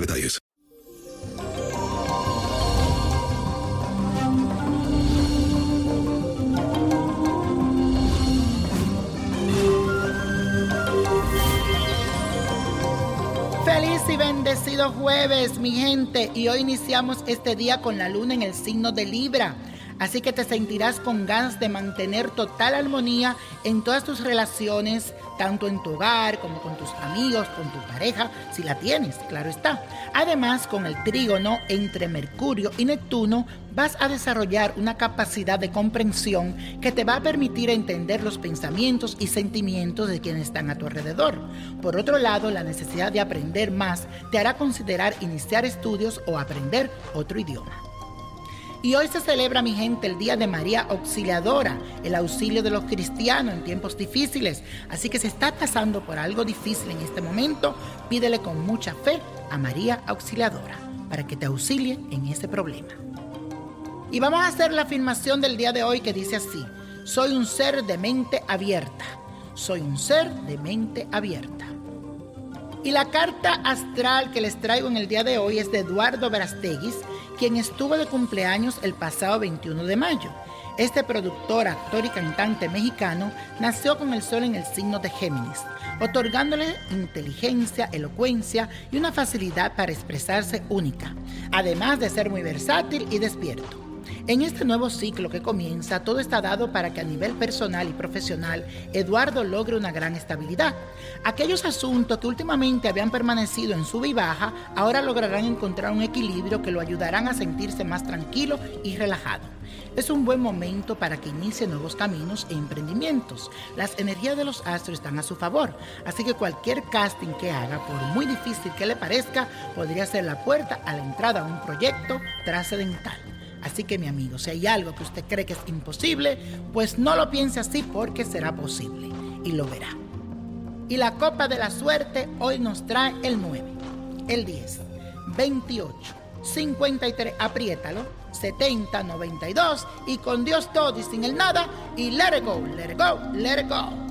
detalles. Feliz y bendecido jueves, mi gente. Y hoy iniciamos este día con la luna en el signo de Libra. Así que te sentirás con ganas de mantener total armonía en todas tus relaciones, tanto en tu hogar como con tus amigos, con tu pareja, si la tienes, claro está. Además, con el trígono entre Mercurio y Neptuno, vas a desarrollar una capacidad de comprensión que te va a permitir entender los pensamientos y sentimientos de quienes están a tu alrededor. Por otro lado, la necesidad de aprender más te hará considerar iniciar estudios o aprender otro idioma. Y hoy se celebra, mi gente, el Día de María Auxiliadora, el auxilio de los cristianos en tiempos difíciles. Así que si estás pasando por algo difícil en este momento, pídele con mucha fe a María Auxiliadora para que te auxilie en ese problema. Y vamos a hacer la afirmación del día de hoy que dice así, soy un ser de mente abierta, soy un ser de mente abierta. Y la carta astral que les traigo en el día de hoy es de Eduardo Verasteguis, quien estuvo de cumpleaños el pasado 21 de mayo. Este productor, actor y cantante mexicano nació con el sol en el signo de Géminis, otorgándole inteligencia, elocuencia y una facilidad para expresarse única, además de ser muy versátil y despierto. En este nuevo ciclo que comienza, todo está dado para que a nivel personal y profesional Eduardo logre una gran estabilidad. Aquellos asuntos que últimamente habían permanecido en sub y baja, ahora lograrán encontrar un equilibrio que lo ayudarán a sentirse más tranquilo y relajado. Es un buen momento para que inicie nuevos caminos e emprendimientos. Las energías de los astros están a su favor, así que cualquier casting que haga, por muy difícil que le parezca, podría ser la puerta a la entrada a un proyecto trascendental. Así que mi amigo, si hay algo que usted cree que es imposible, pues no lo piense así porque será posible y lo verá. Y la copa de la suerte hoy nos trae el 9, el 10, 28, 53, apriétalo, 70, 92 y con Dios todo y sin el nada y let it go, let it go, let it go.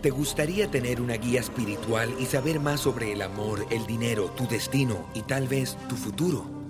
¿Te gustaría tener una guía espiritual y saber más sobre el amor, el dinero, tu destino y tal vez tu futuro?